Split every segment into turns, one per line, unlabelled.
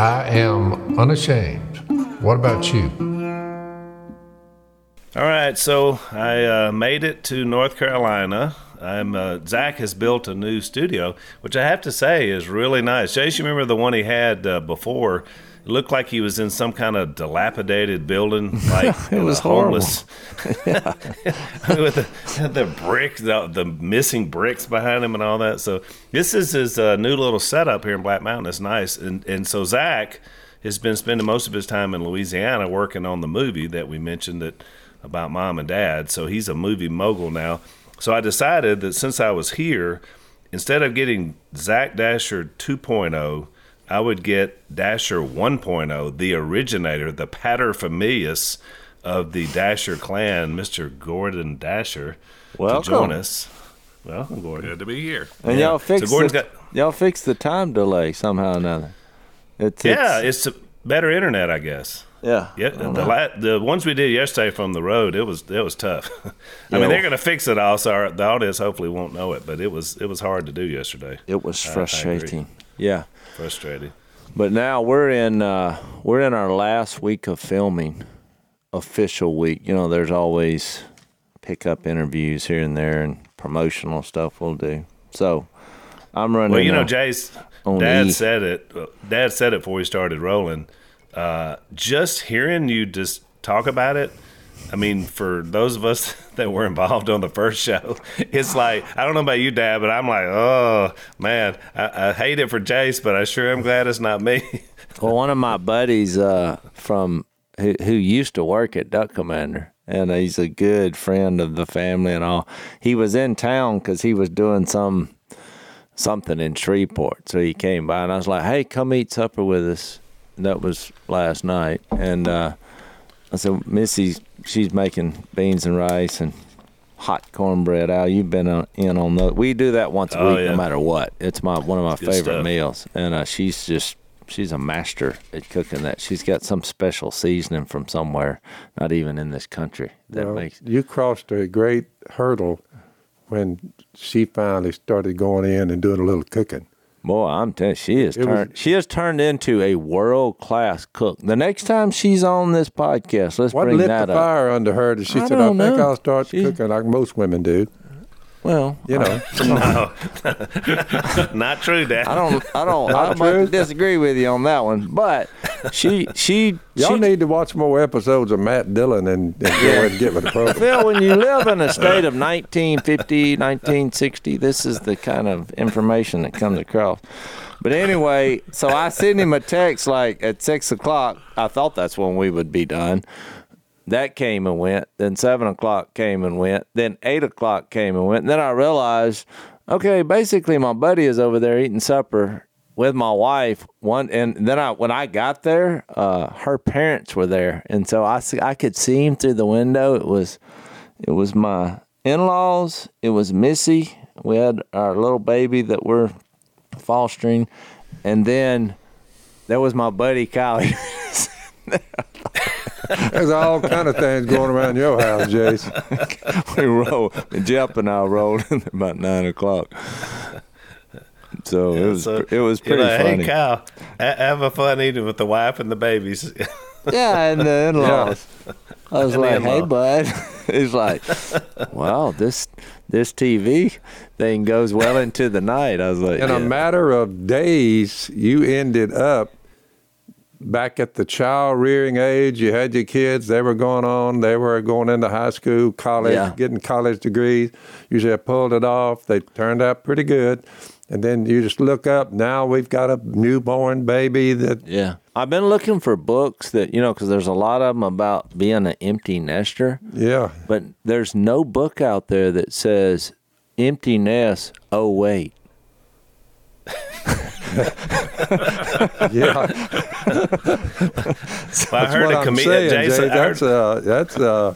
I am unashamed. What about you?
All right, so I uh, made it to North Carolina. I'm uh, Zach has built a new studio, which I have to say is really nice. Jase, you remember the one he had uh, before? It looked like he was in some kind of dilapidated building, like
it was
homeless. with the, the brick, the, the, missing bricks behind him, and all that. So this is his uh, new little setup here in Black Mountain. It's nice, and and so Zach has been spending most of his time in Louisiana working on the movie that we mentioned that about mom and dad. So he's a movie mogul now. So I decided that since I was here, instead of getting Zach Dasher 2.0, I would get Dasher 1.0, the originator, the paterfamilias of the Dasher clan, Mr. Gordon Dasher,
Welcome.
to join us. Welcome, Gordon.
Good to be here.
And
Yeah.
y'all fixed
So Gordon's
the,
got-
y'all fixed the time delay somehow or another. It's,
Yeah,
it's,
it's a better internet, I guess.
yeah.
Yeah, the la- the ones we did yesterday from the road, it was it was tough. I
Yeah.
mean, they're going to fix it all, so our, the audience hopefully won't know it, but it was it was hard to do yesterday.
It was
I- I
frustrating. yeah.
Frustrating.
But now we're in uh, we're in our last week of filming, official week. You know, there's always pickup interviews here and there and promotional stuff we'll do. So I'm running.
Well, you know,
Jase,
Dad
E.
said it. Dad said it before we started rolling. Uh, just hearing you just talk about it. I mean, for those of us that were involved on the first show, it's like I don't know about you, Dad, but I'm like, oh man, I, I hate it for Jase, but I sure am glad it's not me.
Well, one of my buddies uh, from who, who used to work at Duck Commander, and he's a good friend of the family and all. He was in town because he was doing some something in Shreveport, so he came by, and I was like, "Hey, come eat supper with us." That was last night, and uh, I said, "Missy's she's making beans and rice and." Hot cornbread, Al. You've been on, in on those. We do that once a
Oh,
week,
yeah.
no matter what. It's my one of my
Good
favorite
stuff.
meals, and uh, she's just she's a master at cooking that. She's got some special seasoning from somewhere, not even in this country, that
Well,
makes.
you crossed a great hurdle when she finally started going in and doing a little cooking.
Boy, I'm telling you, she
was-
turned she has turned into a world class cook. The next time she's on this podcast, let's
What
bring
lit
that
the fire under her that she
I
said, "I think
know.
I'll start
She-
cooking like most women do."
Well,
You know,
no, not true, Dad.
I don't, I don't, I
Not
don't
true?
disagree with you on that one. But she, she,
y'all
she,
need to watch more episodes of Matt Dillon and, and go ahead and get with the program.
Phil, when you live in a state of 1950, 1960, this is the kind of information that comes across. But anyway, so I sent him a text like at six o'clock. I thought that's when we would be done. That came and went. Then seven o'clock came and went. Then eight o'clock came and went. And then I realized, okay, basically my buddy is over there eating supper with my wife. One and then I when I got there, uh, her parents were there, and so I I could see him through the window. It was it was my in-laws. It was Missy. We had our little baby that we're fostering, and then there was my buddy Kylie.
There's all kind of things going around your house, Jase.
we rolled. Jeff and I rolled in about nine o'clock. So it was
So,
it was
you're
pretty
like,
funny.
Hey, Kyle, ha- have a fun eating with the wife and the babies.
Yeah, and the in-laws. I was
And
like, "Hey, bud." He's like, "Wow, this this TV thing goes well into the night." I was like,
In a matter of days, you ended up back at the child rearing age. You had your kids; they were going on. They were going into high school, college,
Yeah.
getting college degrees. You should have pulled it off. They turned out pretty good. And then you just look up. Now we've got a newborn baby that
Yeah. I've been looking for books that, you know, because there's a lot of them about being an empty nester,
yeah.
but there's no book out there that says empty nest, oh, wait.
Yeah,
Well, I
that's
heard
what
a
I'm
comedian,
saying,
Jason.
Jay. That's uh, that's uh,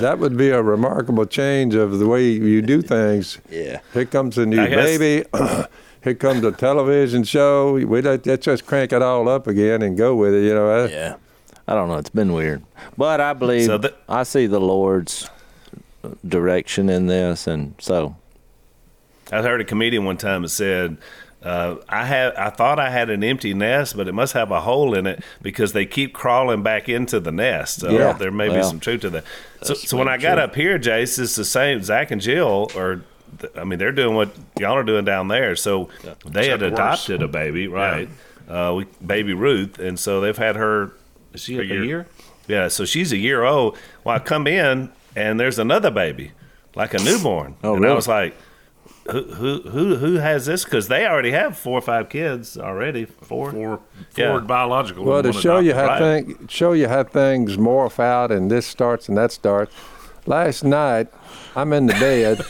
that would be a remarkable change of the way you do things.
Yeah.
Here comes a new
guess-
baby. Here comes a television show. We let, let's just crank it all up again and go with it. You know.
Yeah. I don't know. It's been weird. But I believe
So the-
I see the Lord's direction in this. And so,
I heard a comedian one time that said, Uh, I had I thought I had an empty nest, but it must have a hole in it because they keep crawling back into the nest. So
Yeah.
there may be some truth to that. So, so when I got up here, Jase, it's the same. Zach and Jill are. I mean, they're doing what y'all are doing down there. So they had
Except worse.
adopted a baby, right? Uh, we, baby Ruth, and so they've had her
Is she a year?
yeah, so she's a year old. Well, I come in and there's another baby, like a newborn.
Oh,
and I was like, who who who who has this? Because they already have four or five kids already. Four.
Four, four
Yeah.
biological.
Well, to
one
show you how
right.
thing, show you how things morph out, and this starts and that starts. Last night, I'm in the bed,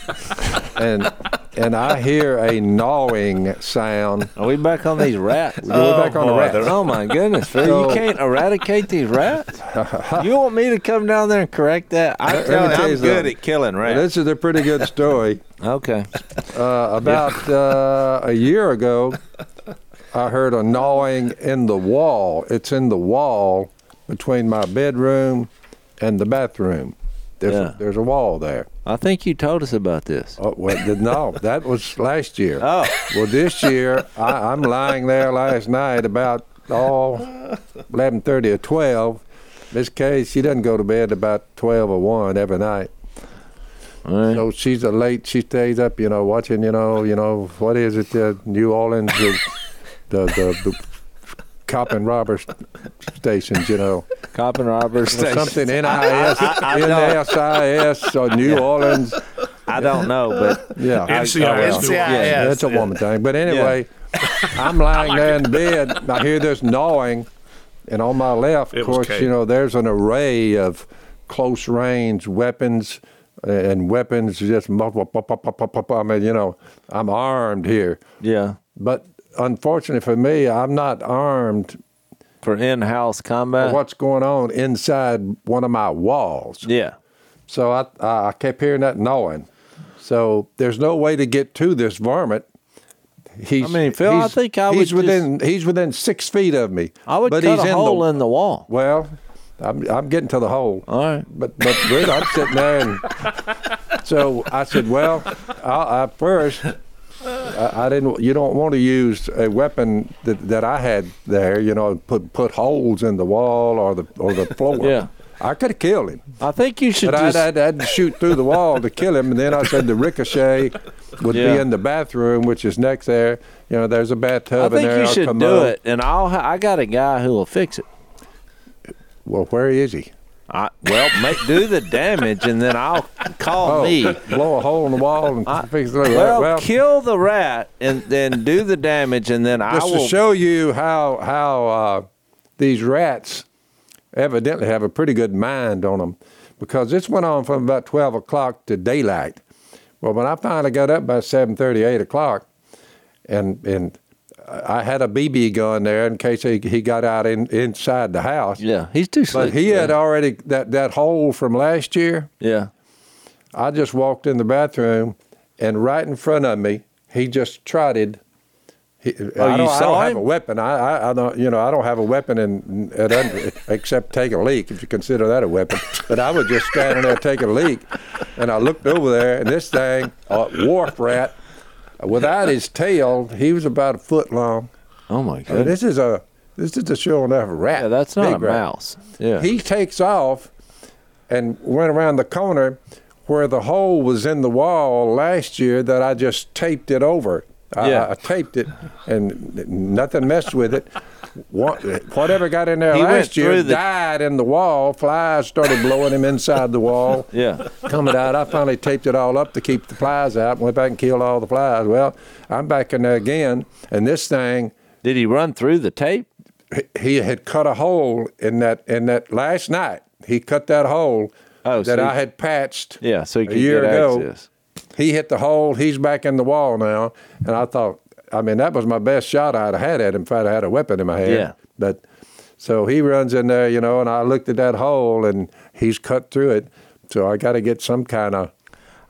and and I hear a gnawing sound.
Are we back on these rats?
We're back on the
boy,
rat.
they're-
Oh my goodness,
So-
you can't eradicate these rats. You want me to come down there and correct that? I
Let- let
tell
me
you,
tell
I'm good
something.
at killing
Well,
rats.
this is a pretty good story.
Okay.
Uh, about uh, a year ago, I heard a gnawing in the wall. It's in the wall between my bedroom and the bathroom. There's,
Yeah.
a, there's a wall there.
I think you told us about this.
Oh, well, no, that was last year.
Oh.
Well, this year I, I'm lying there last night about all 11:30 or 12. Miss Kay, she doesn't go to bed about 12 or 1 every night.
Right.
So she's a late. She stays up, you know, watching, you know, you know, what is it? The New Orleans, the the, the, the cop and robber st- stations, you know,
Cop and robber
or
station.
something NIS,
I know.
NSIS, or New Orleans.
I don't know, but
Yeah,
NCIS.
well,
NCIS.
yeah, that's a woman thing. But anyway, I'm lying there in the bed. I hear this gnawing, and on my left, of
was
course,
Kate.
you know, there's an array of close range weapons and weapons. Just, I mean, you know, I'm armed here.
yeah,
But unfortunately for me, I'm not armed
for in-house
for
combat.
what's going on inside one of my walls.
Yeah.
So I, I kept hearing that gnawing. So there's no way to get to this varmint. He's,
I mean, Phil, I think I
he's within he's within six feet of me.
I would
but
cut
he's
a
in
hole
the,
in the wall.
Well, I'm I'm getting to the hole.
All right.
But but really, I'm sitting there, and so I said, well, I, I first. I, I didn't. You don't want to use a weapon that, that I had there. You know, put put holes in the wall or the or the floor.
Yeah.
I could have killed him.
I think you should
But
just.
I'd, I'd, had to shoot through the wall to kill him, and then I said the ricochet would
Yeah.
be in the bathroom, which is next there. You know, there's a bathtub in
think
there.
you
a
should do
commode.
it, and I'll. I got a guy who will fix it.
Well, where is he?
I, well, make do the damage, and then I'll call
Oh,
me.
blow a hole in the wall and
I-
fix it.
Well,
well
kill the rat, and then do the damage, and then I will.
just to show you how how uh, these rats evidently have a pretty good mind on them, because this went on from about twelve o'clock to daylight. Well, when I finally got up by seven thirty, eight o'clock, and and I had a BB gun there in case he, he got out in, inside the house.
yeah, he's too slick.
But he
for
had already that that hole from last year.
Yeah.
I just walked in the bathroom, and right in front of me, he just trotted. He,
Oh,
I
you
don't, I
saw
don't have a weapon. I, I, I don't, you know, I don't have a weapon in, at under, except take a leak, if you consider that a weapon. But I was just standing there taking a leak, and I looked over there, and this thing, a wharf rat, without his tail, he was about a foot long.
Oh my
god!
goodness.
this is a this is a sure enough rat.
Yeah, that's not a
rat.
mouse. Yeah.
He takes off and went around the corner where the hole was in the wall last year that I just taped it over. I,
Yeah.
I taped it and nothing messed with it. What- Whatever got in there
He
last year
the-
died in the wall. Flies started blowing him inside the wall.
yeah.
Coming out, I finally taped it all up to keep the flies out. Went back and killed all the flies. Well, I'm back in there again, and this thing
Did he run through the tape?
he- had cut a hole in that in that last night. He cut that hole
Oh,
that
so
I had patched.
Yeah, so he
a
could
year
get
ago.
access.
He hit the hole. He's back in the wall now, and I thought, I mean, that was my best shot I'd have had at him if I'd had a weapon in my hand.
Yeah.
But so he runs in there, you know, and I looked at that hole, and he's cut through it. So I got to get some kind of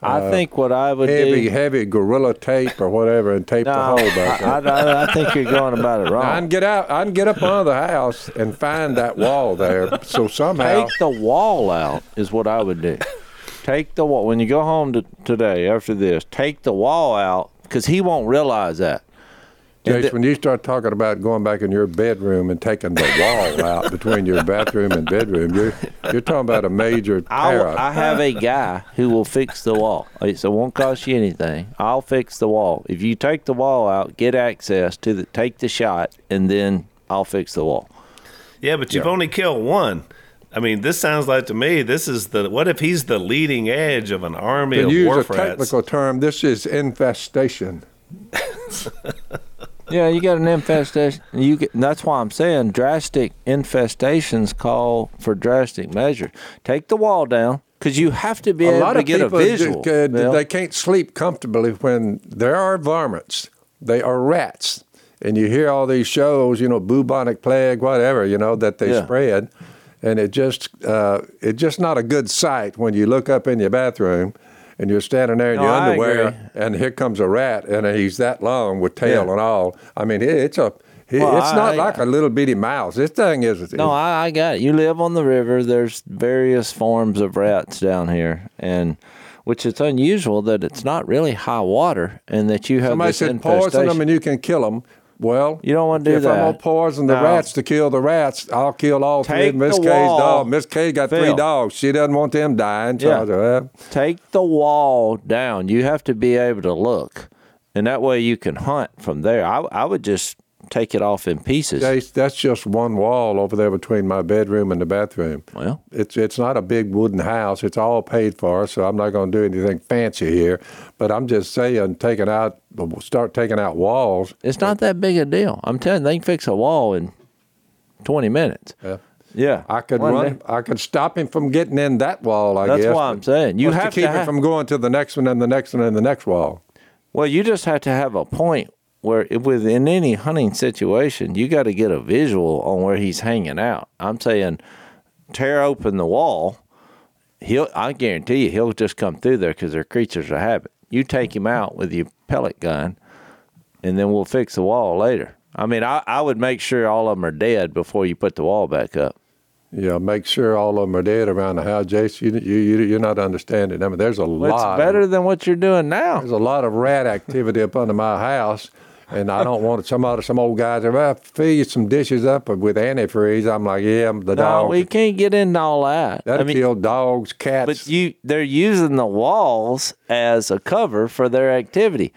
I uh, think what I would
heavy,
do.
heavy gorilla tape or whatever, and tape the hole back.
I. I, I think you're going about it wrong.
I
wrong.
can get out. I can get up under the house and find that wall there. So somehow,
Take the wall out is what I would do. Take the wall when you go home to, today after this. Take the wall out because he won't realize that.
Jace,
the-
when you start talking about going back in your bedroom and taking the wall out between your bathroom and bedroom, you're you're talking about a major
I'll,
tear
I have a guy who will fix the wall. It's- It won't cost you anything. I'll fix the wall. If you take the wall out, get access to the, take the shot, and then I'll fix the wall.
Yeah, but you've
Yeah.
only killed one. I mean, this sounds like to me this is the what if he's the leading edge of an army
To
of
use a
wharf
technical term, this is infestation.
Yeah, you got an infestation. You get, that's why I'm saying drastic infestations call for drastic measures. Take the wall down because you have to be
a
able
lot
to
of
get a
people
visual.
just, they can't sleep comfortably when there are varmints. They are rats, and you hear all these shows, you know, bubonic plague, whatever, you know, that they
Yeah.
spread, and it just uh, it's just not a good sight when you look up in your bathroom. And you're standing there in
No,
your
I
underwear, and here comes a rat, and he's that long with tail
Yeah.
and all. I mean, it's a, it-
Well,
it's not
I-
like a little bitty mouse. This thing is.
No, I, I got it. You live on the river. There's various forms of rats down here, and which is unusual that it's not really high water and that you have
Somebody
this
said poison
infestation.
them and you can kill them. Well,
You don't wanna do
if I'm gonna poison the
No.
rats to kill the rats, I'll kill all three
Take
of Miss
Kay's
dogs. Miss Kay got three dogs. She doesn't want them dying. So
Yeah.
I said, well,
Take the wall down. You have to be able to look, and that way you can hunt from there. I, I would just take it off in pieces.
Jase, that's just one wall over there between my bedroom and the bathroom.
Well,
It's it's not a big wooden house. It's all paid for, so I'm not going to do anything fancy here. But I'm just saying, taking out, start taking out walls.
it's not that big a deal. I'm telling you, they can fix a wall in 20 minutes.
Yeah.
Yeah,
I could run.
day.
I could stop him from getting in that wall. I guess.
That's
guess.
what I'm saying. You have
to
to
keep him from going to the next one and the next one and the next wall.
Well, you just have to have a point where, within any hunting situation, you got to get a visual on where he's hanging out. I'm saying, tear open the wall. He'll, I guarantee you, he'll just come through there because they're creatures of habit. You take him out with your pellet gun, and then we'll fix the wall later. I mean, I, I would make sure all of them are dead before you put the wall back up.
Yeah, make sure all of them are dead around the house. Jase, you, you, you, you're not understanding. I mean, there's a
Well,
lot.
it's better than what you're doing now.
There's a lot of rat activity up under my house, and I don't want some other some old guys. If I fill you some dishes up with antifreeze, I'm like, yeah, I'm the dog.
No,
dogs.
we can't get into all that. I
That'll
mean,
kill dogs, cats.
But you they're using the walls as a cover for their activity.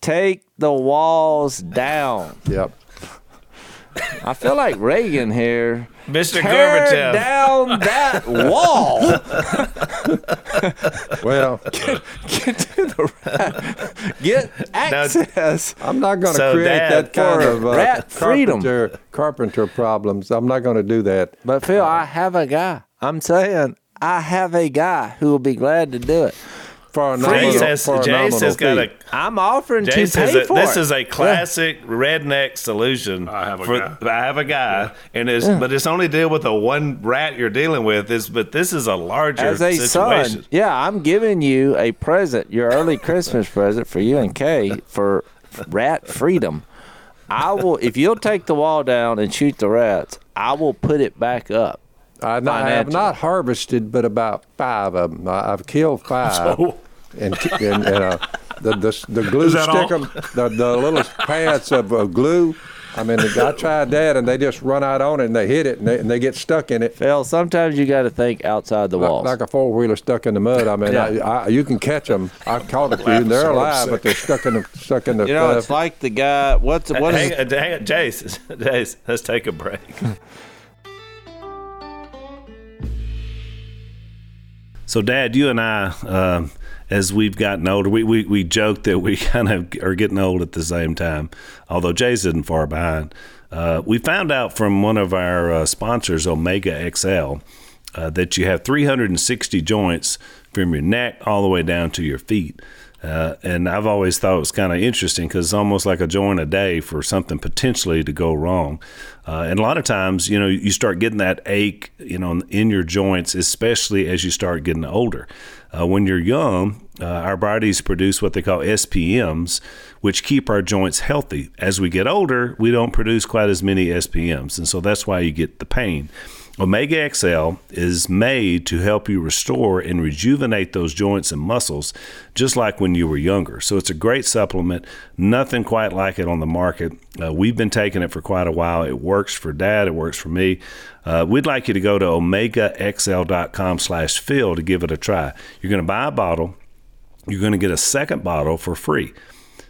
Take the walls down.
yep.
I feel like Reagan here.
Mr.
Tear
Gorbachev.
down that wall.
Well,
Get get, to the rat. Get access.
I'm not going to
So,
create
Dad,
that kind
for
of uh,
rat freedom.
carpenter, carpenter problems. I'm not going to do that.
But Phil, I have a guy. I'm saying I have a guy who will be glad to do it.
For a
Jase
nominal,
has,
for a
Jase
nominal
has got
fee.
a
I'm offering
Jase
to
has
pay
a,
for
this
it.
is a classic redneck solution.
I have a
for,
guy.
I have a guy, and it's but it's only deal with the one rat you're dealing with. Is but this is a larger
as a
situation.
son, yeah, I'm giving you a present, your early Christmas present for you and Kay for rat freedom. I will, if you'll take the wall down and shoot the rats, I will put it back up.
I, I have not harvested, but about five of them. I, I've killed five, and and, and uh, the, the the glue
that all?
stick 'em, the the little pads of uh, glue. I mean, I tried that, and they just run out on it, and they hit it, and they, and they get stuck in it.
Phil, sometimes you got to think outside the
Like,
walls.
like a four wheeler stuck in the mud. I mean,
Yeah.
I, I, you can catch them. I've caught a few, and they're alive, but they're stuck in the stuck in the.
you know,
uh,
it's like the guy. What's what
hang,
is?
on, hang on, Jase, Jase, let's take a break. so, Dad, you and I, um, as we've gotten older, we, we, we joke that we kind of are getting old at the same time, although Jase isn't far behind. Uh, we found out from one of our uh, sponsors, Omega XL, uh, that you have 360 joints from your neck all the way down to your feet. Uh, and I've always thought it was kind of interesting because it's almost like a joint a day for something potentially to go wrong. Uh, and a lot of times, you know, you start getting that ache, you know, in your joints, especially as you start getting older. Uh, when you're young, uh, our bodies produce what they call SPMs, which keep our joints healthy. As we get older, we don't produce quite as many SPMs. And so that's why you get the pain. Omega XL is made to help you restore and rejuvenate those joints and muscles, just like when you were younger. So it's a great supplement. Nothing quite like it on the market. Uh, we've been taking it for quite a while. It works for dad. It works for me. Uh, we'd like you to go to omegaxl.com slash phil to give it a try. You're going to buy a bottle. You're going to get a second bottle for free.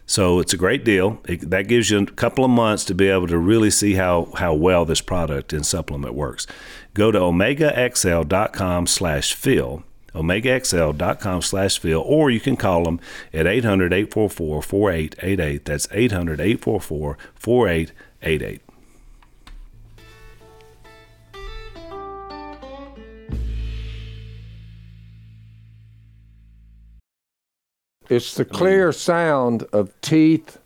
So it's a great deal. It, that gives you a couple of months to be able to really see how, how well this product and supplement works. Go to omegaxl.com slash Phil, omegaxl.com slash Phil, or you can call them at 800-844-4888. That's 800-844-4888.
It's the clear sound of teeth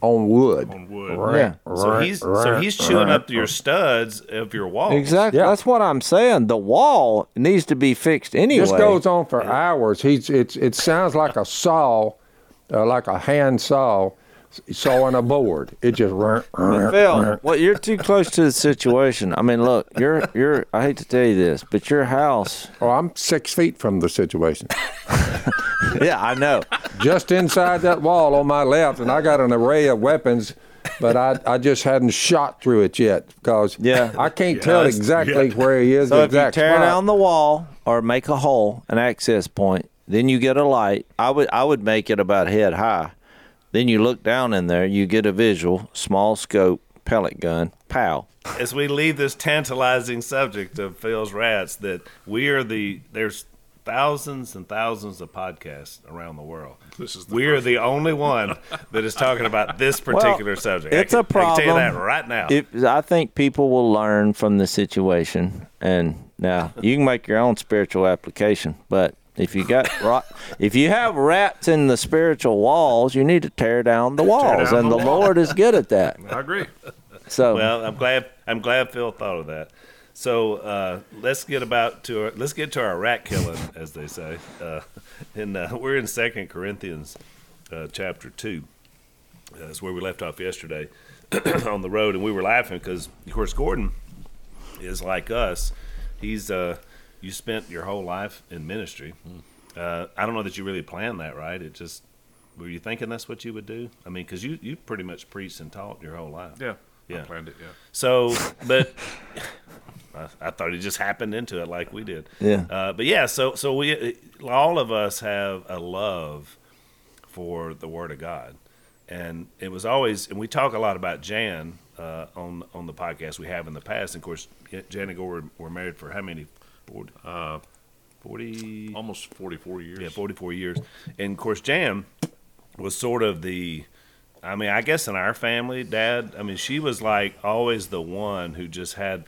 on wood.
On wood.
Yeah.
So he's so he's chewing up your studs of your wall.
Exactly.
Yeah.
That's what I'm saying. The wall needs to be fixed anyway.
This goes on for hours. He's it's it sounds like a saw, uh, like a hand saw, sawing a board. It just
Phil, well, you're too close to the situation. I mean, look, you're you're. I hate to tell you this, but your house.
Oh, I'm six feet from the situation.
Yeah, I know.
just inside that wall on my left, and I got an array of weapons, but I, I just hadn't shot through it yet because
Yeah.
I can't tell exactly
yeah.
where he is.
So
the
if you tear
spot.
down the wall or make a hole, an access point, then you get a light. I would I would make it about head high. Then you look down in there, you get a visual, small scope, pellet gun, pow.
As we leave this tantalizing subject of Phil's rats, that we are the there's thousands and thousands of podcasts around the world.
This is the
we are the only one that is talking about this particular subject.
it's a
can, I can tell you that right now.
If I think people will learn from the situation, and now you can make your own spiritual application. But if you got ro- if you have rats in the spiritual walls, you need to tear down the walls,
down
and
the
the
wall.
Lord is good at that.
I agree.
So
Well, I'm glad. I'm glad Phil thought of that. So uh, let's get about to our, let's get to our rat killing, as they say. Uh, and uh, we're in Second Corinthians, uh, chapter two. Uh, That's where we left off yesterday on the road, and we were laughing because, of course, Gordon is like us. He's uh, you spent your whole life in ministry. Uh, I don't know that you really planned that, right? It just were you thinking that's what you would do? I mean, because you you pretty much preached and taught your whole life.
Yeah.
Yeah.
I planned it, yeah.
So, but I, I thought it just happened into it like we did.
Yeah.
Uh, but yeah, so so we all of us have a love for the Word of God, and it was always and we talk a lot about Jan uh, on on the podcast we have in the past. And of course, Jan and Gore were, were married for how many? 40,
Uh,
40
almost 44 years.
yeah, 44 years. And of course, Jan was sort of the, I mean, I guess in our family, Dad, I mean, she was like always the one who just had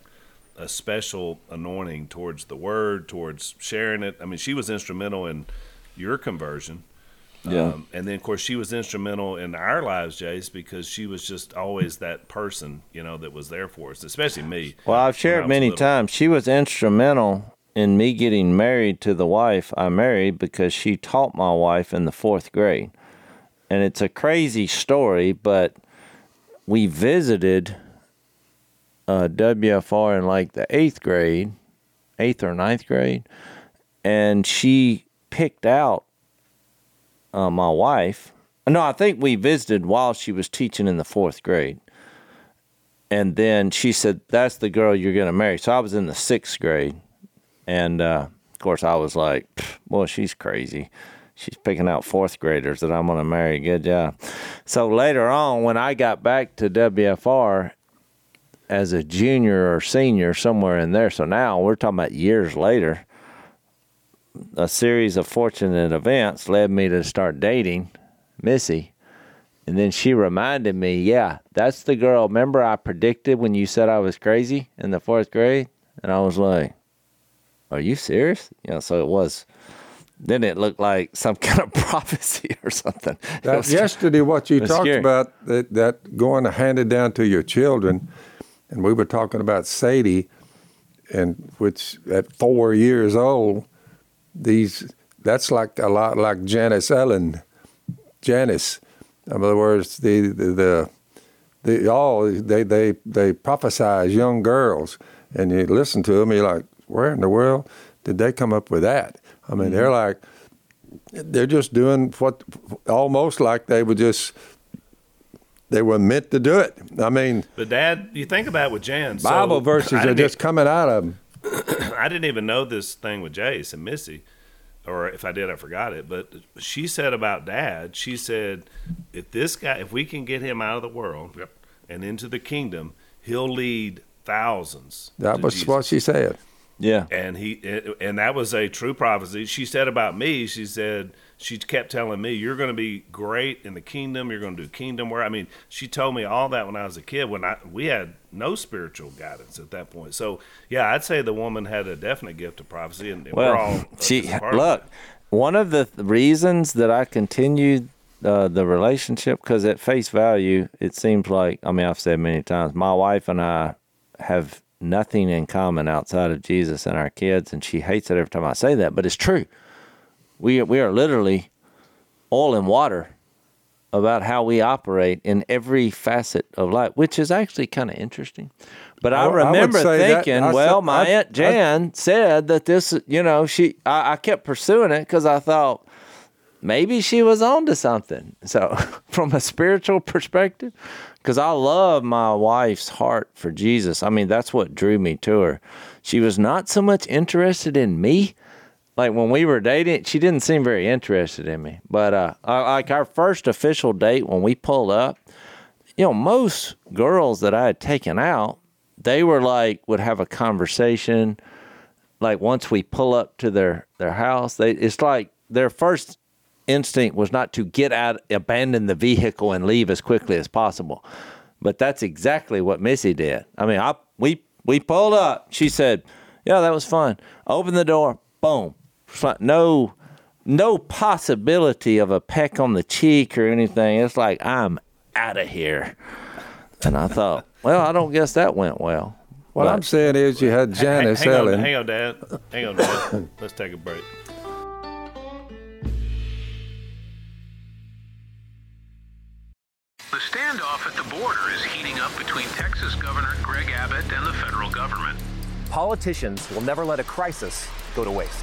a special anointing towards the word, towards sharing it. I mean, she was instrumental in your conversion.
Yeah.
Um, and then, of course, she was instrumental in our lives, Jace, because she was just always that person, you know, that was there for us, especially me.
Well, I've shared many
little.
times. She was instrumental in me getting married to the wife I married because she taught my wife in the fourth grade. And it's a crazy story, but we visited uh, WFR in like the eighth grade, eighth or ninth grade, and she picked out uh, my wife. No, I think we visited while she was teaching in the fourth grade and then she said, "That's the girl you're gonna marry." So I was in the sixth grade, and uh, of course I was like, "Pff, "Well, she's crazy. She's picking out fourth graders that I'm gonna marry." Good job. So later on, when I got back to WFR as a junior or senior, somewhere in there, so now we're talking about years later. A series of fortunate events led me to start dating Missy. And then she reminded me, yeah, that's the girl. Remember, I predicted when you said I was crazy in the fourth grade? And I was like, are you serious? You know, so it was. Then it looked like some kind of prophecy or something.
That,
was-
yesterday, what you talked
scary.
about that, that going to hand it down to your children, and we were talking about Sadie, and which at four years old, these that's like a lot like Janice Ellen, Janice. In other words, the the, the the all they they they prophesy as young girls, and you listen to them, you're like, where in the world did they come up with that? I mean, they're mm-hmm. like, they're just doing what almost like they were just they were meant to do it. I mean,
But Dad, you think about it with Jan. so
Bible verses
I
are just coming out of them.
I didn't even know this thing with Jace and Missy, or if I did, I forgot it. But she said about Dad, she said, if this guy, if we can get him out of the world and into the kingdom, he'll lead thousands.
That was
Jesus.
what she said.
Yeah.
and he and that was a true prophecy. She said about me. She said she kept telling me, "You're going to be great in the kingdom. You're going to do kingdom work." I mean, she told me all that when I was a kid. When I we had no spiritual guidance at that point. So yeah, I'd say the woman had a definite gift of prophecy, and, and we're all
Well, she
just a part of
look. One of the th- reasons that I continued uh, the relationship, because at face value, it seems like I mean I've said many times, my wife and I have nothing in common outside of Jesus and our kids, and she hates it every time I say that, but it's true. We we are literally oil and water about how we operate in every facet of life, which is actually kind of interesting. But I,
I I
remember
that-
thinking,
I
well,
said-
my
I-
aunt Jan said that this, you know, she. I, I kept pursuing it because I thought maybe she was onto something. So, from a spiritual perspective, because I love my wife's heart for Jesus. I mean, that's what drew me to her. She was not so much interested in me. Like when we were dating, she didn't seem very interested in me. But uh, like our first official date when we pulled up, you know, most girls that I had taken out, they were like would have a conversation. Like once we pull up to their their house, they it's like their first instinct was not to get out, abandon the vehicle, and leave as quickly as possible. But that's exactly what Missy did. I mean, I we we pulled up. She said, "Yeah, that was fun." Open the door. Boom. Fun. No, no possibility of a peck on the cheek or anything. It's like I'm out of here. And I thought, well, I don't guess that went well.
What
But-
I'm saying is, you had
Hang-
Janice
hang, on,
Ellen.
hang on, Dad. Hang on, Dad. Let's take a break.
The standoff at the border is heating up between Texas Governor Greg Abbott and the federal government.
Politicians will never let a crisis go to waste.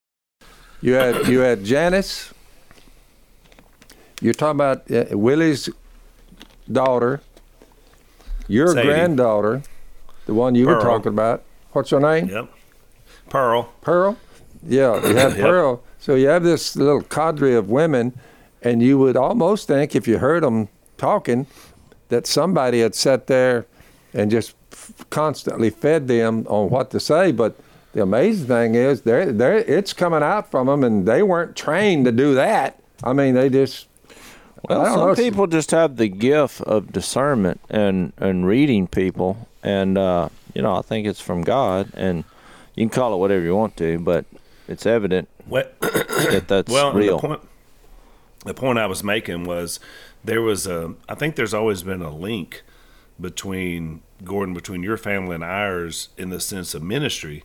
You had you had Janice. You're talking about uh, Willie's daughter, your
Sadie.
granddaughter, the one you were talking about. What's her name?
Yep. Pearl.
Pearl. Yeah, you had
Yep.
Pearl. So you have this little cadre of women, and you would almost think if you heard them talking that somebody had sat there and just f- constantly fed them on what to say. But the amazing thing is, they're, they're, it's coming out from them, and they weren't trained to do that. I mean, they just.
Well, some
know.
people just have the gift of discernment and and reading people, and uh, you know, I think it's from God, and you can call it whatever you want to, but it's evident
What?
that that's
well,
real.
The point, the point I was making was there was a. I think there's always been a link between Gordon, between your family and ours, in the sense of ministry.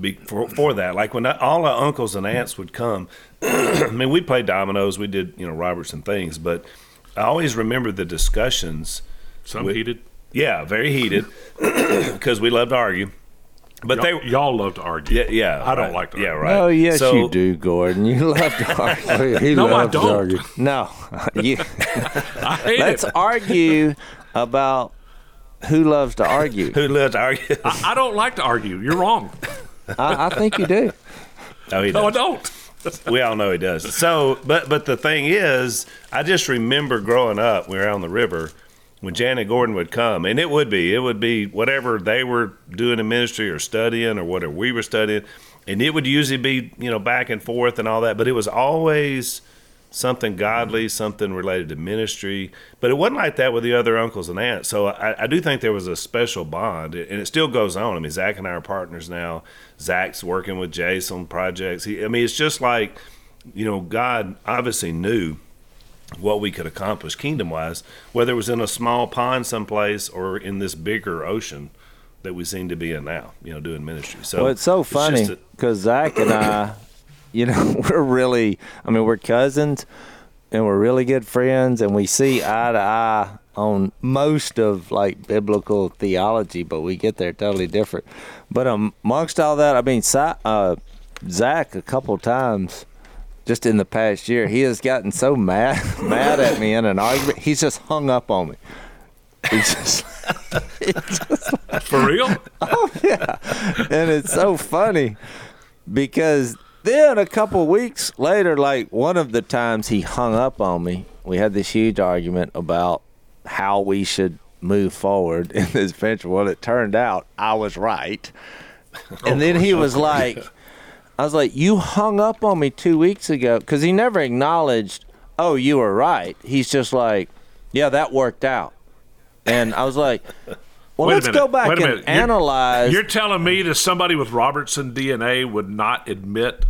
Be, for, for that, like when I, all our uncles and aunts would come, I mean, we played dominoes, we did you know Robertson things, but I always remember the discussions.
Some
with-
heated.
Yeah, very heated, because we love to argue. But
Y'all,
they,
y'all love to argue.
yeah, yeah,
I don't
right.
like to.
Yeah,
argue.
right.
Oh yes,
So-
you do, Gordon. You love to argue.
He
No,
loves to
don't.
argue.
no, you.
I hate
Let's
it.
argue about who loves to argue.
Who loves to argue?
I, I don't like to argue. You're wrong.
I, I think you do.
No, he
No, I don't.
we all know he does. So, but but the thing is, I just remember growing up, we were on the river when Janet Gordon would come, and it would be it would be whatever they were doing in ministry or studying or whatever we were studying, and it would usually be you know back and forth and all that, but it was always something godly, something related to ministry. But it wasn't like that with the other uncles and aunts. So I, I, do think there was a special bond, and it still goes on. I mean, Zach and I are partners now. Zach's working with Jason on projects. He, I mean, it's just like, you know, God obviously knew what we could accomplish kingdom wise, whether it was in a small pond someplace or in this bigger ocean that we seem to be in now, you know, doing ministry. So
well, it's so funny because Zach and I, you know, we're really, I mean, we're cousins and we're really good friends and we see eye to eye on most of like biblical theology, but we get there totally different. But amongst all that, I mean, uh, Zach a couple times just in the past year, he has gotten so mad mad at me in an argument. He's just hung up on me. He's just,
he's just for real.
Oh yeah, and it's so funny because then a couple weeks later, like one of the times he hung up on me, we had this huge argument about how we should move forward in this venture. Well, it turned out I was right. And then he was oh, like, I was like, you hung up on me two weeks ago because he never acknowledged, oh, you were right. He's just like, yeah, that worked out. And I was like, well, Wait let's go back and you're, analyze.
You're telling me that somebody with Robertson DNA would not admit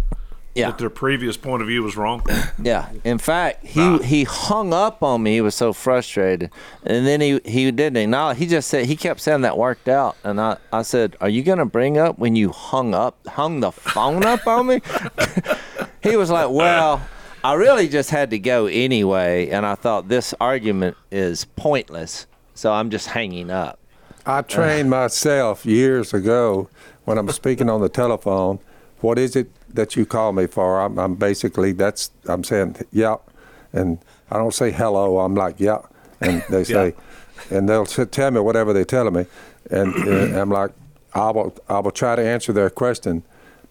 yeah. that their previous point of view was wrong.
Yeah. In fact, he nah. he hung up on me. He was so frustrated, and then he he didn't acknowledge. He just said he kept saying that worked out, and I I said, "Are you gonna bring up when you hung up hung the phone up on me?" he was like, "Well." I really just had to go anyway, and I thought this argument is pointless, so I'm just hanging up.
I trained myself years ago when I'm speaking on the telephone. What is it that you call me for. I'm, I'm basically that's I'm saying yeah, and I don't say hello. I'm like yeah, and they say, yeah. and they'll tell me whatever they're telling me, and, I'm like I will I will try to answer their question,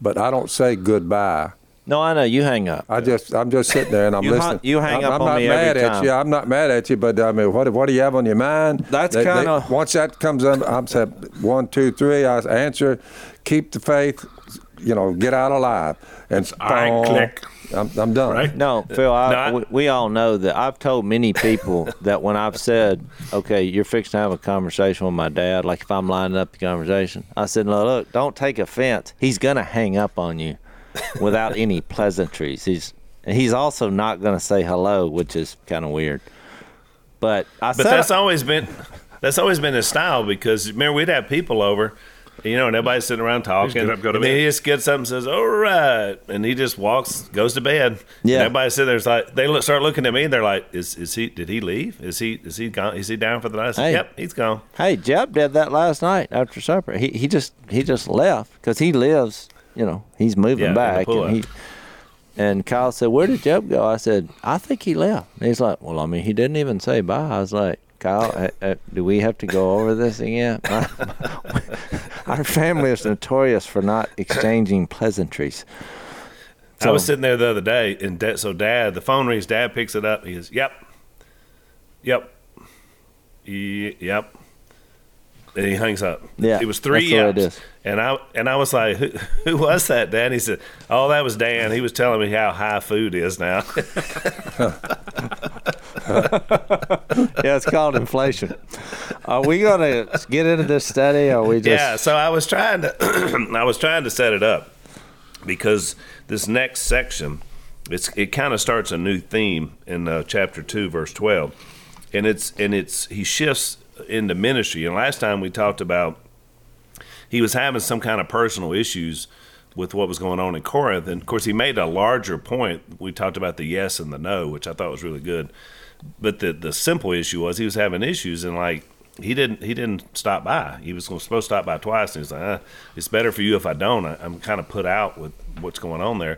but I don't say goodbye.
No, I know you hang up.
I just I'm just sitting there and I'm
you
listening.
you hang
I'm,
up
I'm not mad at
time.
you. I'm not mad at you, but I mean, what what do you have on your mind?
That's kind of
once that comes up. I'm saying one, two, three. I answer, keep the faith, you know, get out alive. And
I click.
I'm, I'm done.
Right? No, Phil, I, no, I, we, we, all know that I've told many people that when I've said, okay, you're fixing to have a conversation with my dad, like if I'm lining up the conversation, I said, no, look, don't take offense. He's going to hang up on you without any pleasantries. He's he's also not going to say hello, which is kind of weird. But I
but that's always been that's always been his style because remember we'd have people over you know, and everybody's sitting around talking. Up, and then he just gets up and says, "All right," and he just walks, goes to bed. Yeah. And everybody sitting there's like they look, start looking at me. They're like, "Is is he? Did he leave? Is he? Is he gone? Is he down for the night?" Hey. "Yep, he's gone."
Hey, Jeb did that last night after supper. He he just he just left because he lives. You know, he's moving yeah, back, and he. And Kyle said, "Where did Jeb go?" I said, "I think he left." And he's like, "Well, I mean, he didn't even say bye." I was like, Kyle, uh, uh, do we have to go over this again? Our family is notorious for not exchanging pleasantries.
So, I was sitting there the other day, and so Dad, the phone rings. Dad picks it up. He goes, "Yep, yep, yep." And he hangs up.
Yeah,
it was three yeps, and I and I was like, who, "Who was that, Dad?" he said, "Oh, that was Dan. He was telling me how high food is now."
yeah, it's called inflation. Are we going to get into this study, or we just?
Yeah. So I was trying to, I was trying to set it up because this next section, it's it kind of starts a new theme in uh, chapter two, verse twelve, and it's and it's he shifts into ministry. And last time we talked about he was having some kind of personal issues with what was going on in Corinth. And of course, he made a larger point. We talked about the yes and the no, which I thought was really good but the the simple issue was he was having issues and like he didn't he didn't stop by. He was supposed to stop by twice, and he's like, eh, "It's better for you if I don't." I, am kind of put out with what's going on there.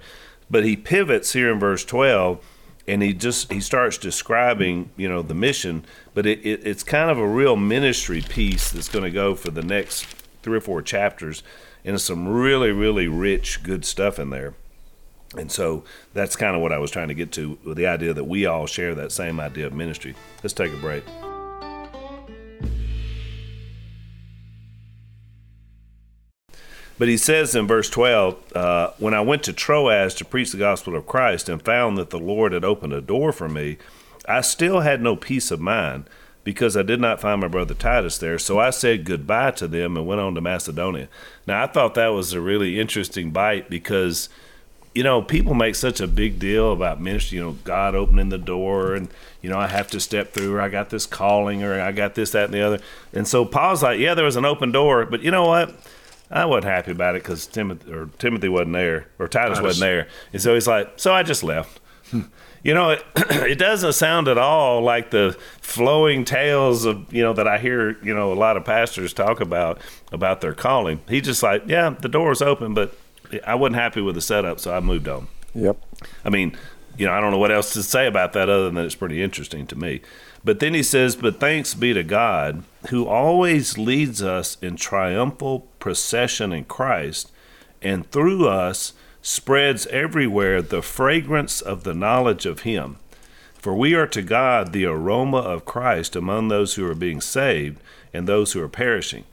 But he pivots here in verse 12, and he just he starts describing you know the mission, but it, it it's kind of a real ministry piece that's going to go for the next three or four chapters, and some really really rich good stuff in there. And so that's kind of what I was trying to get to with the idea that we all share that same idea of ministry. Let's take a break. But he says in verse 12, uh, When I went to Troas to preach the gospel of Christ and found that the Lord had opened a door for me, I still had no peace of mind because I did not find my brother Titus there. So I said goodbye to them and went on to Macedonia. Now, I thought that was a really interesting bite because, you know, people make such a big deal about ministry, you know, God opening the door and, you know, I have to step through or I got this calling or I got this, that, and the other. And so Paul's like, yeah, there was an open door, but you know what? I wasn't happy about it because Timothy or Timothy wasn't there or Titus, Titus wasn't there, and so he's like, so I just left. you know, it it doesn't sound at all like the flowing tales of you know that I hear you know a lot of pastors talk about about their calling. He just like, yeah, the door's open, but I wasn't happy with the setup, so I moved on.
Yep.
I mean, you know, I don't know what else to say about that other than it's pretty interesting to me. But then he says, But thanks be to God, who always leads us in triumphal procession in Christ, and through us spreads everywhere the fragrance of the knowledge of Him. For we are to God the aroma of Christ among those who are being saved and those who are perishing.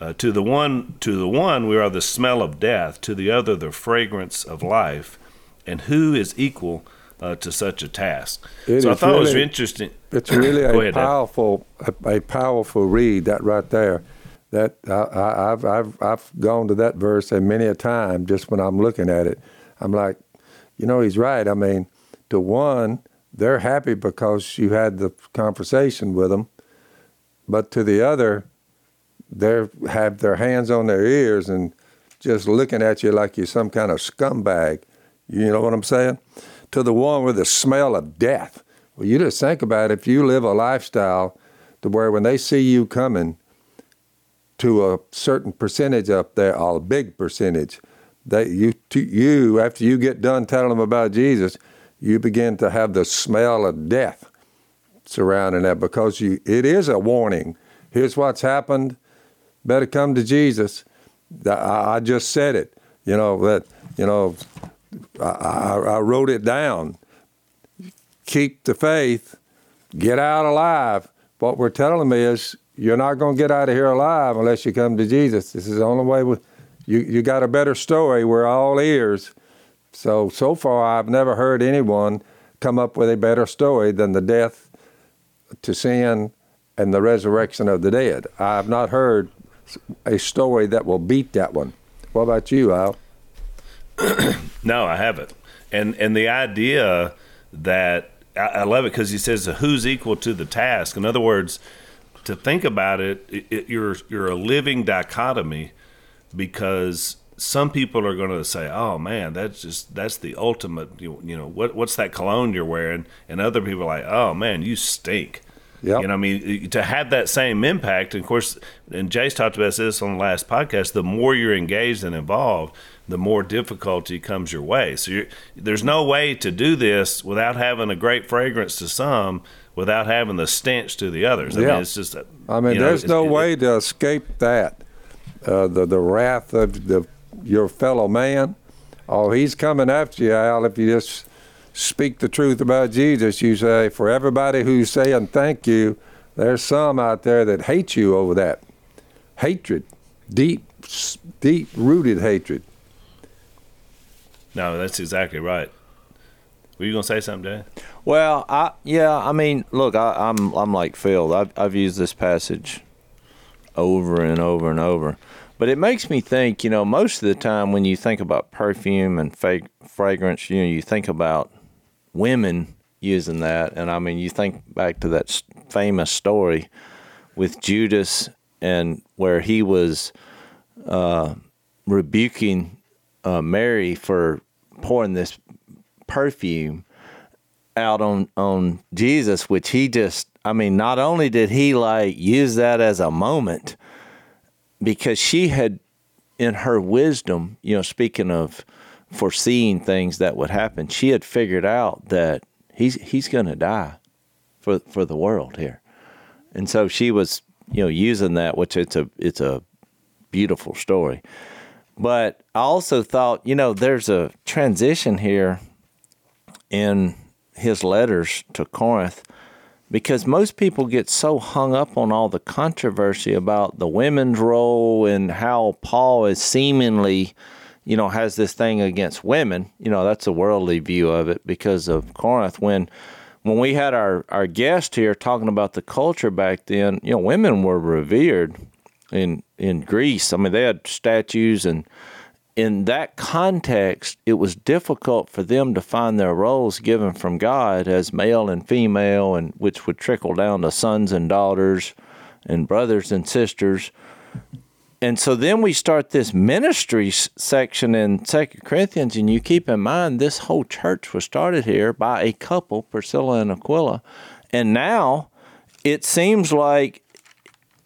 Uh, to the one, to the one, we are the smell of death; to the other, the fragrance of life. And who is equal uh, to such a task?
It
so I thought
really,
it was interesting.
It's really a
ahead,
powerful, a, a, powerful read that right there. That I, have I've I've gone to that verse and many a time just when I'm looking at it, I'm like, you know, he's right. I mean, to one, they're happy because you had the conversation with them, but to the other, they have their hands on their ears and just looking at you like you're some kind of scumbag. You know what I'm saying? To the one with the smell of death well, you just think about it. If you live a lifestyle to where when they see you coming to a certain percentage up there, a big percentage, that you to you after you get done telling them about Jesus, you begin to have the smell of death surrounding that because you it is a warning. Here's what's happened. Better come to Jesus. I, I just said it. You know that. You know, I, I wrote it down keep the faith, get out alive. What we're telling them is you're not going to get out of here alive unless you come to Jesus. This is the only way. We, you you got a better story. We're all ears. So so far, I've never heard anyone come up with a better story than the death to sin and the resurrection of the dead. I've not heard a story that will beat that one. What about you, Al?
no, I haven't. And and the idea that I, I love it because he says who's equal to the task. In other words, to think about it, it, it you're you're a living dichotomy because some people are going to say, "Oh man, that's just that's the ultimate." You, you know, what what's that cologne you're wearing? And other people are like, "Oh man, you stink."
Yep.
You know, I mean, to have that same impact, and of course, and Jase talked about this on the last podcast. The more you're engaged and involved, the more difficulty comes your way. So there's no way to do this without having a great fragrance to some, without having the stench to the others. I
yeah.
mean, it's just. A,
I mean,
you know,
there's no it, way to escape that. Uh, the the wrath of the your fellow man. Oh, he's coming after you, Al. If you just speak the truth about Jesus, you say, for everybody who's saying thank you, there's some out there that hate you over that hatred, deep, deep rooted hatred.
No, that's exactly right. Were you gonna say something, Jay?
Well, I yeah, I mean, look, I, I'm I'm like Phil. I've I've used this passage over and over and over, but it makes me think. You know, most of the time when you think about perfume and fake fragrance, you know, you think about women using that, and I mean, you think back to that famous story with Judas and where he was uh, rebuking uh, Mary for pouring this perfume out on on Jesus, which he just I mean, not only did he like use that as a moment, because she had in her wisdom, you know, speaking of foreseeing things that would happen, she had figured out that he's he's gonna die for for the world here. And so she was, you know, using that, which it's a it's a beautiful story. But I also thought, you know, there's a transition here in his letters to Corinth because most people get so hung up on all the controversy about the women's role and how Paul is seemingly, you know, has this thing against women. You know, that's a worldly view of it because of Corinth. When when we had our, our guest here talking about the culture back then, you know, women were revered in in Greece. I mean, they had statues, and in that context, it was difficult for them to find their roles given from God as male and female, and which would trickle down to sons and daughters, and brothers and sisters. And so then we start this ministry section in Second Corinthians, and you keep in mind this whole church was started here by a couple, Priscilla and Aquila, and now it seems like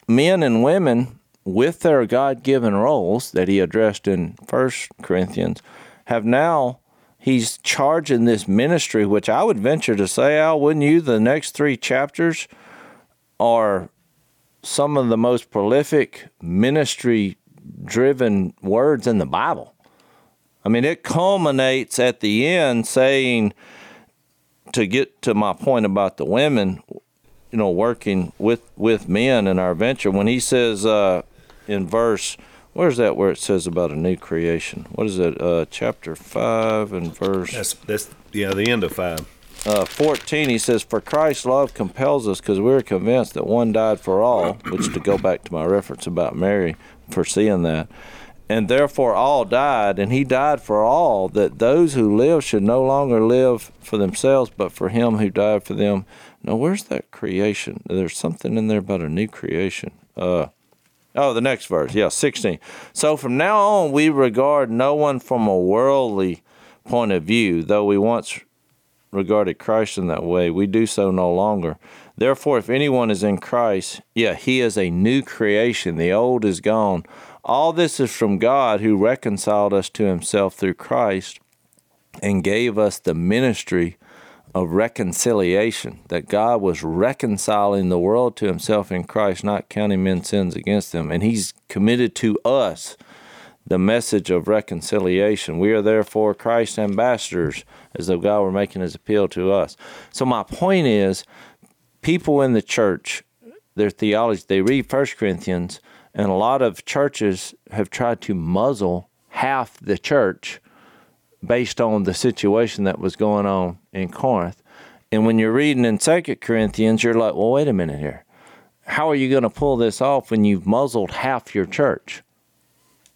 men and women with their God-given roles that he addressed in First Corinthians have now he's charging this ministry, which I would venture to say, Al, wouldn't you? The next three chapters are some of the most prolific ministry driven words in the Bible. I mean, it culminates at the end saying, to get to my point about the women, you know, working with with men in our venture. When he says uh, in verse, where's that where it says about a new creation? What is it? Uh, chapter five and verse.
That's that's yeah, the end of five.
Uh, 14, he says, For Christ's love compels us because we're convinced that one died for all, which to go back to my reference about Mary for seeing that. And therefore all died, and he died for all, that those who live should no longer live for themselves, but for him who died for them. Now, where's that creation? There's something in there about a new creation. Uh, oh, the next verse. Yeah, 16. So from now on, we regard no one from a worldly point of view, though we once regarded Christ in that way, we do so no longer. Therefore, if anyone is in Christ, yeah, he is a new creation. The old is gone. All this is from God who reconciled us to himself through Christ and gave us the ministry of reconciliation, that God was reconciling the world to himself in Christ, not counting men's sins against them. And he's committed to us the message of reconciliation. We are therefore Christ's ambassadors, as though God were making his appeal to us. So my point is, people in the church, their theology, they read First Corinthians, and a lot of churches have tried to muzzle half the church based on the situation that was going on in Corinth. And when you're reading in Second Corinthians, you're like, well, wait a minute here. How are you going to pull this off when you've muzzled half your church?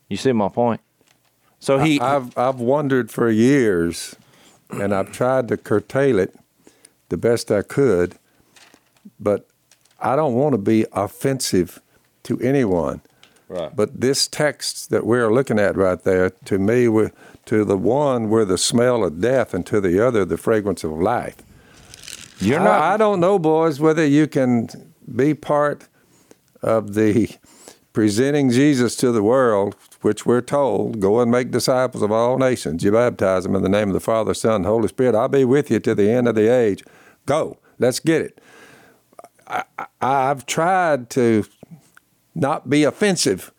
You see my point?
So he, I've I've wondered for years, and I've tried to curtail it the best I could, but I don't want to be offensive to anyone.
Right.
But this text that we're looking at right there, to me, to the one were the smell of death, and to the other the fragrance of life. You're not. I, I don't know, boys, whether you can be part of the presenting Jesus to the world which we're told, go and make disciples of all nations. You baptize them in the name of the Father, Son, and Holy Spirit. I'll be with you to the end of the age. Go. Let's get it. I, have tried to not be offensive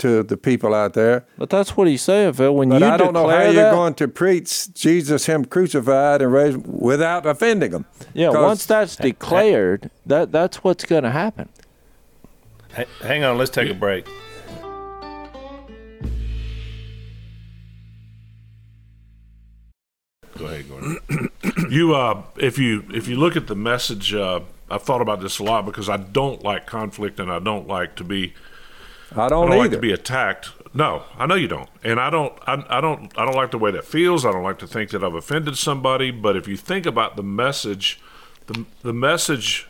to the people out there.
But that's what he's saying, Phil. When
but
you
I don't know how
that,
you're going to preach Jesus, Him crucified and raised without offending them.
Yeah, once that's declared, that that's what's going to happen.
Hang on, let's take a break.
Go ahead, Gordon. you, uh, if you if you look at the message, uh, I've thought about this a lot because I don't like conflict and I don't like to be.
I don't,
I don't
like
to be attacked. No, I know you don't, and I don't. I, I don't. I don't like the way that feels. I don't like to think that I've offended somebody. But if you think about the message, the the message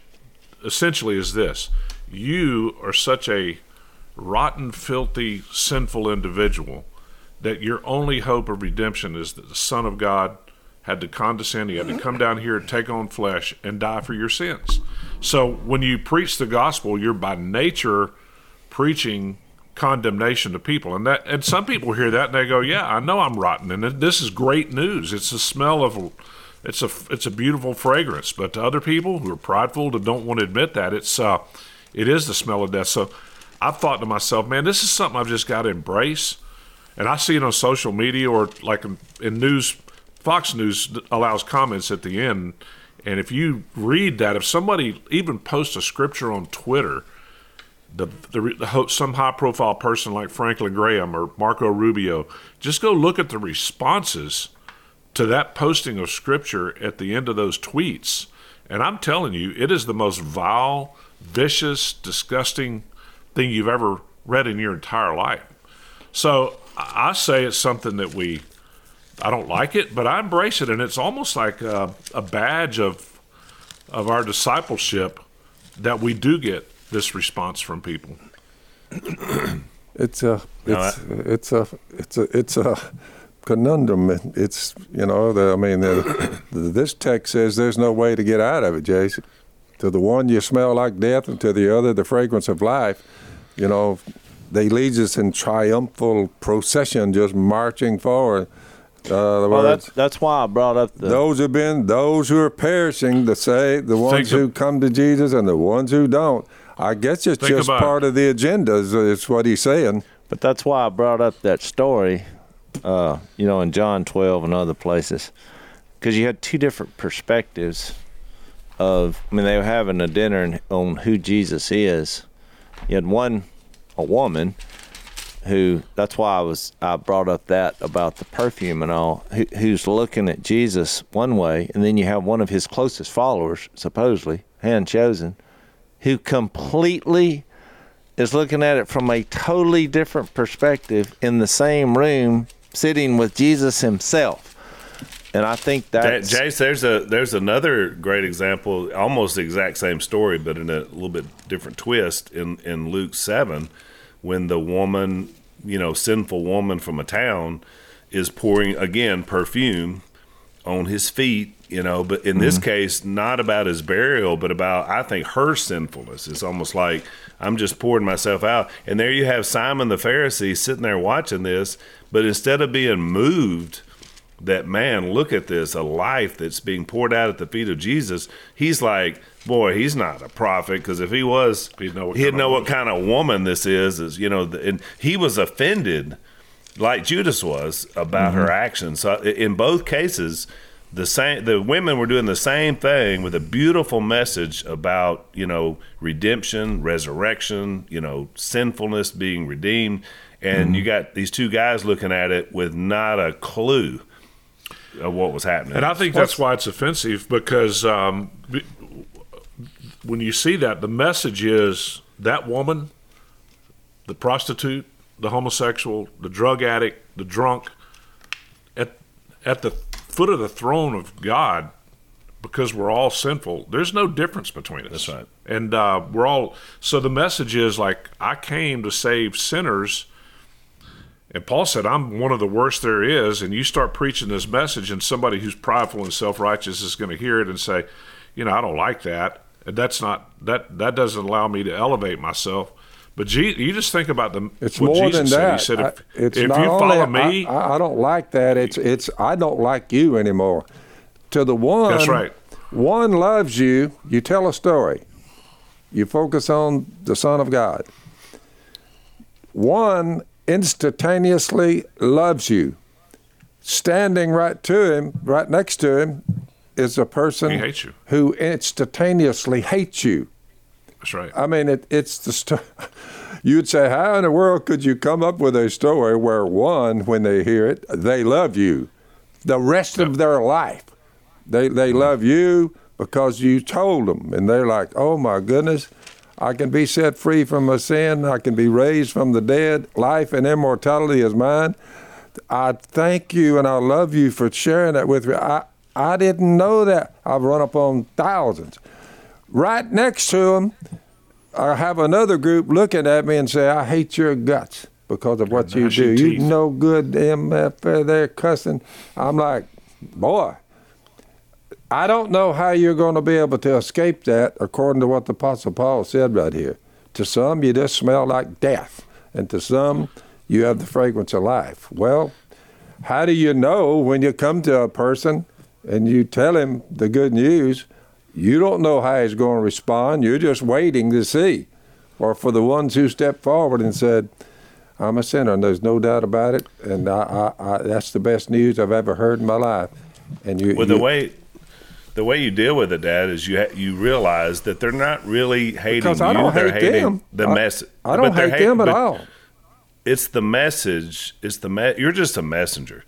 essentially is this: you are such a rotten, filthy, sinful individual that your only hope of redemption is that the Son of God had to condescend. He had to come down here, take on flesh, and die for your sins. So when you preach the gospel, you're by nature preaching condemnation to people, and that and some people hear that and they go, "Yeah, I know I'm rotten, and this is great news. It's the smell of." It's a it's a beautiful fragrance, but to other people who are prideful that don't want to admit that, it's uh, it is the smell of death. So I've thought to myself, man, this is something I've just got to embrace and I see it on social media or like in news. Fox News allows comments at the end, and if you read that, if somebody even posts a scripture on Twitter, the, the, the some high profile person like Franklin Graham or Marco Rubio, just go look at the responses to that posting of scripture at the end of those tweets. And I'm telling you, it is the most vile, vicious, disgusting thing you've ever read in your entire life. So I say it's something that we, I don't like it, but I embrace it, and it's almost like a, a badge of of our discipleship that we do get this response from people.
It's a, it's, it's a, it's a, it's a conundrum. It's you know, the, I mean, the, this text says there's no way to get out of it, Jason. To the one you smell like death, and to the other the fragrance of life. You know, they lead us in triumphal procession, just marching forward. Uh,
well, that's that's why I brought up the
those have been those who are perishing to say the ones who come to Jesus and the ones who don't. I guess it's just part of the agenda. Is, is what he's saying.
But that's why I brought up that story uh, you know, in John 12 and other places, because you had two different perspectives of. I mean, they were having a dinner on who Jesus is. You had one, a woman, who. That's why I was. I brought up that about the perfume and all. Who, who's looking at Jesus one way, and then you have one of his closest followers, supposedly hand chosen, who completely is looking at it from a totally different perspective in the same room sitting with Jesus himself. And I think that
Jase, there's a there's another great example, almost the exact same story, but in a little bit different twist in in Luke seven, when the woman, you know, sinful woman from a town, is pouring again perfume on his feet, you know, but in mm-hmm. this case, not about his burial, but about I think her sinfulness. It's almost like I'm just pouring myself out, and there you have Simon the Pharisee sitting there watching this but instead of being moved, that man, look at this, a life that's being poured out at the feet of Jesus, he's like, boy, he's not a prophet because if he was, he'd know what, he'd kind, know of what kind of woman this is. Is you know, and he was offended, like Judas was, about mm-hmm. her actions. So in both cases, the same the women were doing the same thing with a beautiful message about you know redemption, resurrection, you know sinfulness being redeemed and mm-hmm. you got these two guys looking at it with not a clue of what was happening.
And I think that's why it's offensive because um, when you see that, the message is that woman, the prostitute, the homosexual, the drug addict, the drunk, at at the foot of the throne of God, because we're all sinful. There's no difference between us.
That's right.
And uh, we're all so the message is like I came to save sinners and Paul said, I'm one of the worst there is. And you start preaching this message, and somebody who's prideful and self righteous is going to hear it and say, you know, I don't like that. And that's not, that, that doesn't allow me to elevate myself. But you just think about the.
It's more Jesus than
said. He said, if,
I, it's
if you follow me.
I, I, don't like that. It's, it's, I don't like you anymore. To the one.
That's right.
One loves you. You tell a story. You focus on the Son of God. One instantaneously loves you. Standing right to him, right next to him, is a person who instantaneously hates you.
That's right.
I mean, it, it's the story. You'd say, how in the world could you come up with a story where one, when they hear it, they love you, the rest of their life, they they love you because you told them, and they're like, oh my goodness, I can be set free from a sin. I can be raised from the dead. Life and immortality is mine. I thank you and I love you for sharing that with me. I, I didn't know that. I've run upon thousands. Right next to him, I have another group looking at me and say, I hate your guts because of what you do. You no good MF, they're cussing. I'm like, boy, I don't know how you're going to be able to escape that, according to what the Apostle Paul said right here. To some, you just smell like death, and to some, you have the fragrance of life. Well, how do you know when you come to a person and you tell him the good news? You don't know how he's going to respond. You're just waiting to see. Or for the ones who stepped forward and said, I'm a sinner, and there's no doubt about it. And I, I, I, that's the best news I've ever heard in my life. And you,
Well,
you
the way the way you deal with it, Dad, is you ha- you realize that they're not really hating
because
you;
I don't
they're
hate
hating
them.
the message.
I don't hate them at all.
It's the message. It's the me- you're just a messenger,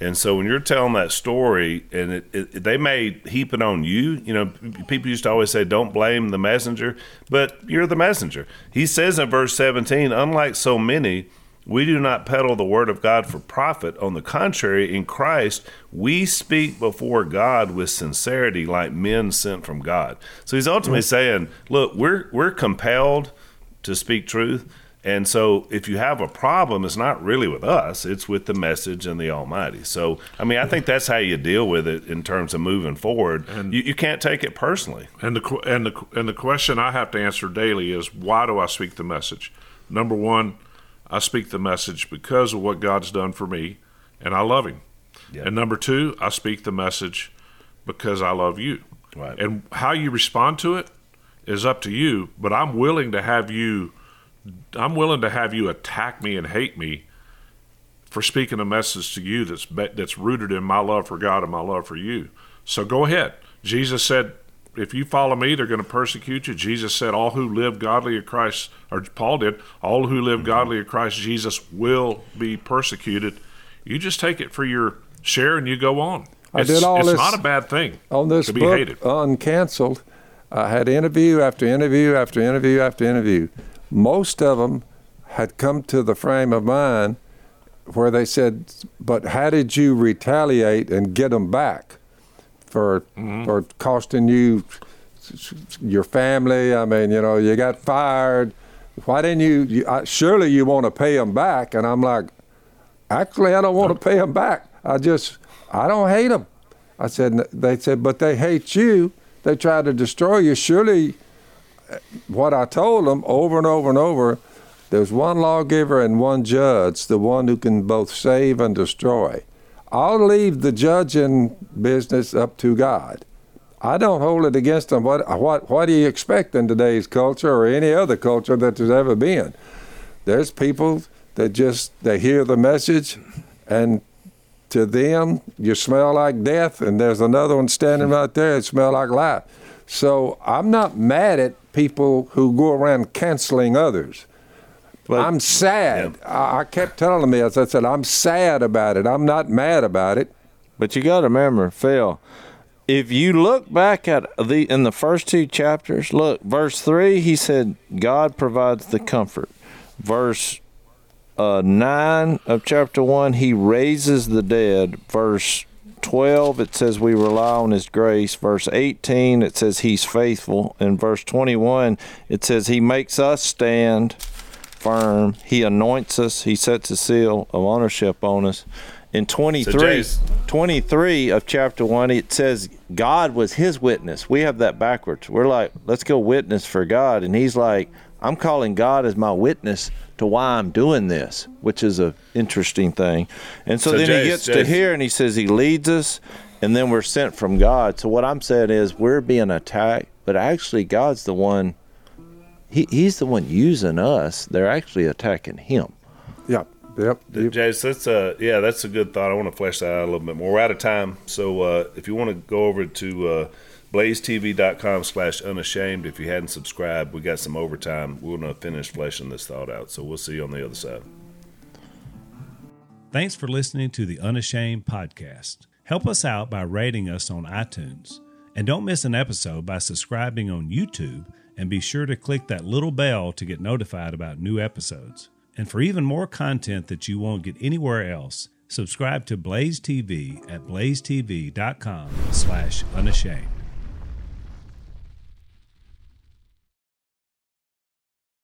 and so when you're telling that story, and it, it, they may heap it on you. You know, people used to always say, "Don't blame the messenger," but you're the messenger. He says in verse 17, "Unlike so many." We do not peddle the word of God for profit. On the contrary, in Christ, we speak before God with sincerity, like men sent from God. So he's ultimately mm-hmm. saying, "Look, we're we're compelled to speak truth, and so if you have a problem, it's not really with us; it's with the message and the Almighty." So, I mean, I think that's how you deal with it in terms of moving forward. you, you can't take it personally.
And the and the and the question I have to answer daily is why do I speak the message? Number one, I speak the message because of what God's done for me, and I love Him. And number two, I speak the message because I love you.
Right.
And how you respond to it is up to you. But I'm willing to have you. I'm willing to have you attack me and hate me for speaking a message to you that's that's rooted in my love for God and my love for you. So go ahead. Jesus said, "If you follow me, they're going to persecute you." Jesus said, "All who live godly of Christ," or Paul did, "All who live mm-hmm. godly of Christ Jesus will be persecuted." You just take it for your share and you go on.
I
it's,
did all
it's
this
not a bad thing
on this
to be
book
hated.
uncanceled. I had interview after interview after interview after interview. Most of them had come to the frame of mind where they said, "But how did you retaliate and get them back for mm-hmm. for costing you your family? I mean, you know, you got fired. Why didn't you? you I, surely you want to pay them back?" And I'm like, "Actually, I don't want to pay them back. I just I don't hate them." I said, "They said, but they hate you. They try to destroy you. Surely." What I told them over and over and over there's one lawgiver and one judge, the one who can both save and destroy. I'll leave the judging business up to God. I don't hold it against them. What, what, what do you expect in today's culture or any other culture that there's ever been? There's people that just they hear the message, and to them you smell like death, and there's another one standing right there that smell like life. So I'm not mad at people who go around canceling others. I'm sad. I, I kept telling them this. I said, I'm sad about it. I'm not mad about it.
But you got to remember, Phil, if you look back at the in the first two chapters, look, verse three, he said, God provides the comfort. Verse uh, nine of chapter one, he raises the dead. Verse 12 it says we rely on his grace. Verse 18 it says he's faithful. In verse 21 it says he makes us stand firm. He anoints us. He sets a seal of ownership on us. In 23
Jase-
23 of chapter 1 it says god was his witness. We have that backwards. We're like let's go witness for god. And he's like i'm calling god as my witness to why i'm doing this which is an interesting thing and so,
So
then
Jase-
he gets to here and he says he leads us and then we're sent from god so what i'm saying is we're being attacked but actually god's the one he, he's the one using us they're actually attacking him
Yep. Yep. You-
Jase, that's uh yeah, that's a good thought. I want to flesh that out a little bit more. We're out of time, so uh, if you want to go over to uh, blazetv.com slash unashamed, if you hadn't subscribed, we got some overtime. We're going to finish fleshing this thought out. So we'll see you on the other side.
Thanks for listening to the Unashamed podcast. Help us out by rating us on iTunes. And don't miss an episode by subscribing on YouTube and be sure to click that little bell to get notified about new episodes. And for even more content that you won't get anywhere else, subscribe to Blaze TV at blazetv.com slash unashamed.